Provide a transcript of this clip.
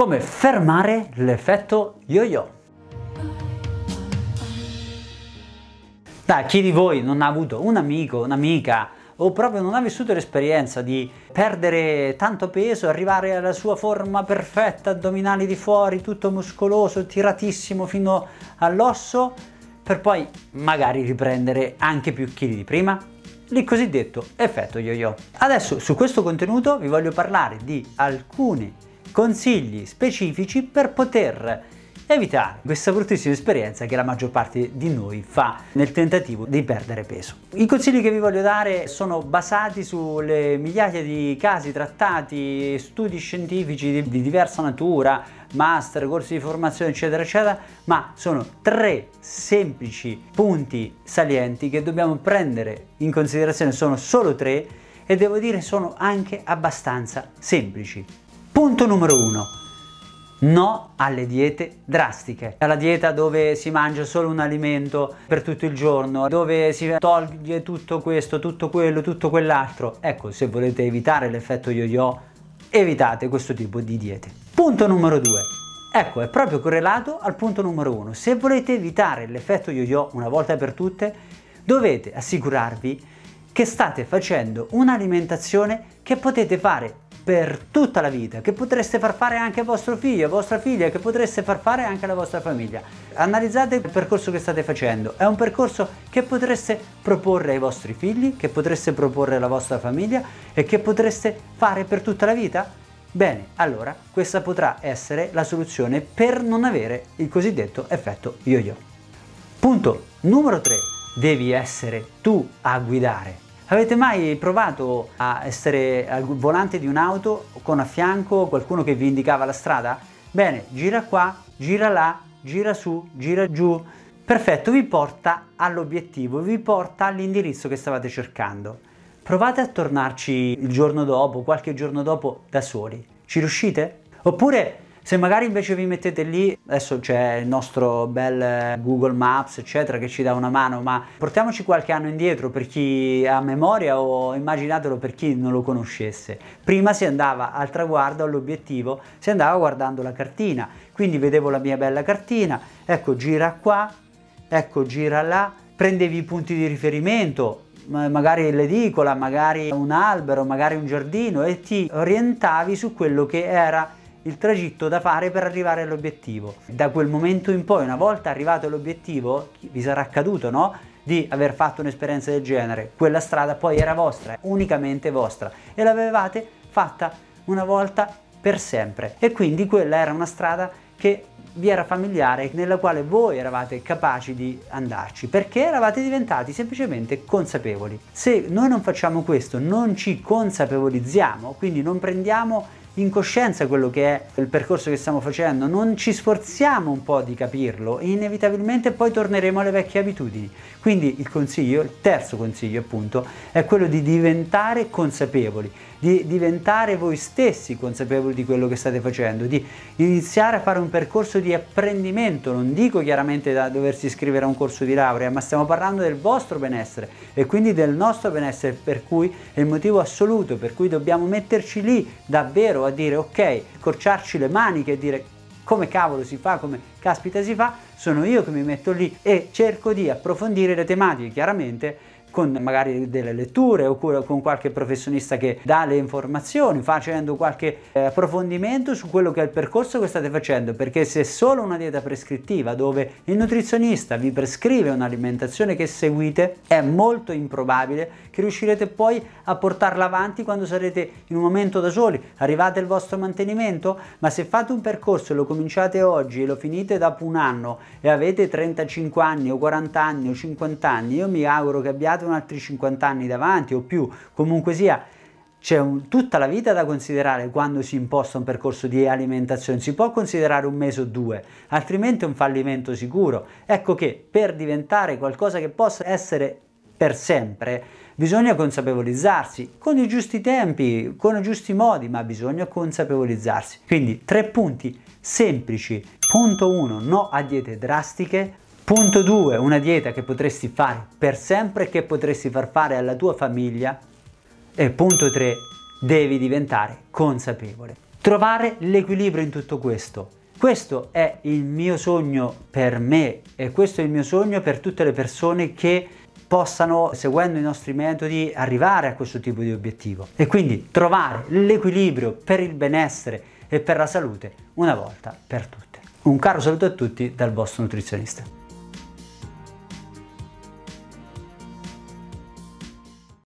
Come fermare l'effetto yo-yo. Da chi di voi non ha avuto un amico, un'amica o proprio non ha vissuto l'esperienza di perdere tanto peso, arrivare alla sua forma perfetta, addominali di fuori, tutto muscoloso, tiratissimo fino all'osso, per poi magari riprendere anche più chili di prima? Il cosiddetto effetto yo-yo. Adesso su questo contenuto vi voglio parlare di alcuni consigli specifici per poter evitare questa bruttissima esperienza che la maggior parte di noi fa nel tentativo di perdere peso. I consigli che vi voglio dare sono basati sulle migliaia di casi trattati, studi scientifici di, di diversa natura, master, corsi di formazione, eccetera, eccetera, ma sono tre semplici punti salienti che dobbiamo prendere in considerazione, sono solo tre e devo dire sono anche abbastanza semplici. Punto numero uno No alle diete drastiche, alla dieta dove si mangia solo un alimento per tutto il giorno, dove si toglie tutto questo, tutto quello, tutto quell'altro. Ecco, se volete evitare l'effetto yo-yo, evitate questo tipo di diete. Punto numero due. Ecco, è proprio correlato al punto numero uno. Se volete evitare l'effetto yo-yo una volta per tutte, dovete assicurarvi che state facendo un'alimentazione che potete fare per tutta la vita, che potreste far fare anche a vostro figlio, a vostra figlia, che potreste far fare anche alla vostra famiglia. Analizzate il percorso che state facendo, è un percorso che potreste proporre ai vostri figli, che potreste proporre alla vostra famiglia e che potreste fare per tutta la vita? Bene, allora questa potrà essere la soluzione per non avere il cosiddetto effetto yo-yo. Punto numero 3. Devi essere tu a guidare Avete mai provato a essere al volante di un'auto con a fianco qualcuno che vi indicava la strada? Bene, gira qua, gira là, gira su, gira giù. Perfetto, vi porta all'obiettivo, vi porta all'indirizzo che stavate cercando. Provate a tornarci il giorno dopo, qualche giorno dopo, da soli. Ci riuscite? Oppure se magari invece vi mettete lì, adesso c'è il nostro bel Google Maps, eccetera, che ci dà una mano, ma portiamoci qualche anno indietro per chi ha memoria o immaginatelo per chi non lo conoscesse. Prima si andava al traguardo, all'obiettivo, si andava guardando la cartina, quindi vedevo la mia bella cartina, ecco gira qua, ecco gira là, prendevi i punti di riferimento, magari l'edicola, magari un albero, magari un giardino e ti orientavi su quello che era il tragitto da fare per arrivare all'obiettivo. Da quel momento in poi, una volta arrivato all'obiettivo, vi sarà accaduto, no? Di aver fatto un'esperienza del genere. Quella strada poi era vostra, unicamente vostra, e l'avevate fatta una volta per sempre. E quindi quella era una strada che vi era familiare, nella quale voi eravate capaci di andarci, perché eravate diventati semplicemente consapevoli. Se noi non facciamo questo, non ci consapevolizziamo, quindi non prendiamo in coscienza quello che è il percorso che stiamo facendo, non ci sforziamo un po' di capirlo, inevitabilmente poi torneremo alle vecchie abitudini. Quindi il consiglio, il terzo consiglio appunto, è quello di diventare consapevoli di diventare voi stessi consapevoli di quello che state facendo, di iniziare a fare un percorso di apprendimento, non dico chiaramente da doversi iscrivere a un corso di laurea, ma stiamo parlando del vostro benessere e quindi del nostro benessere, per cui è il motivo assoluto per cui dobbiamo metterci lì davvero a dire ok, accorciarci le maniche e dire come cavolo si fa, come caspita si fa, sono io che mi metto lì e cerco di approfondire le tematiche, chiaramente con magari delle letture oppure con qualche professionista che dà le informazioni, facendo qualche eh, approfondimento su quello che è il percorso che state facendo, perché se solo una dieta prescrittiva dove il nutrizionista vi prescrive un'alimentazione che seguite, è molto improbabile che riuscirete poi a portarla avanti quando sarete in un momento da soli, arrivate al vostro mantenimento, ma se fate un percorso e lo cominciate oggi e lo finite dopo un anno e avete 35 anni o 40 anni o 50 anni, io mi auguro che abbiate un altri 50 anni davanti o più, comunque sia, c'è un, tutta la vita da considerare quando si imposta un percorso di alimentazione, si può considerare un mese o due, altrimenti è un fallimento sicuro. Ecco che per diventare qualcosa che possa essere per sempre, bisogna consapevolizzarsi con i giusti tempi, con i giusti modi, ma bisogna consapevolizzarsi. Quindi tre punti semplici. Punto 1, no a diete drastiche. Punto 2, una dieta che potresti fare per sempre che potresti far fare alla tua famiglia. E punto 3, devi diventare consapevole. trovare l'equilibrio in tutto questo. Questo è il mio sogno per me e questo è il mio sogno per tutte le persone che possano, seguendo i nostri metodi, arrivare a questo tipo di obiettivo. E quindi trovare l'equilibrio per il benessere e per la salute una volta per tutte. Un caro saluto a tutti dal vostro nutrizionista.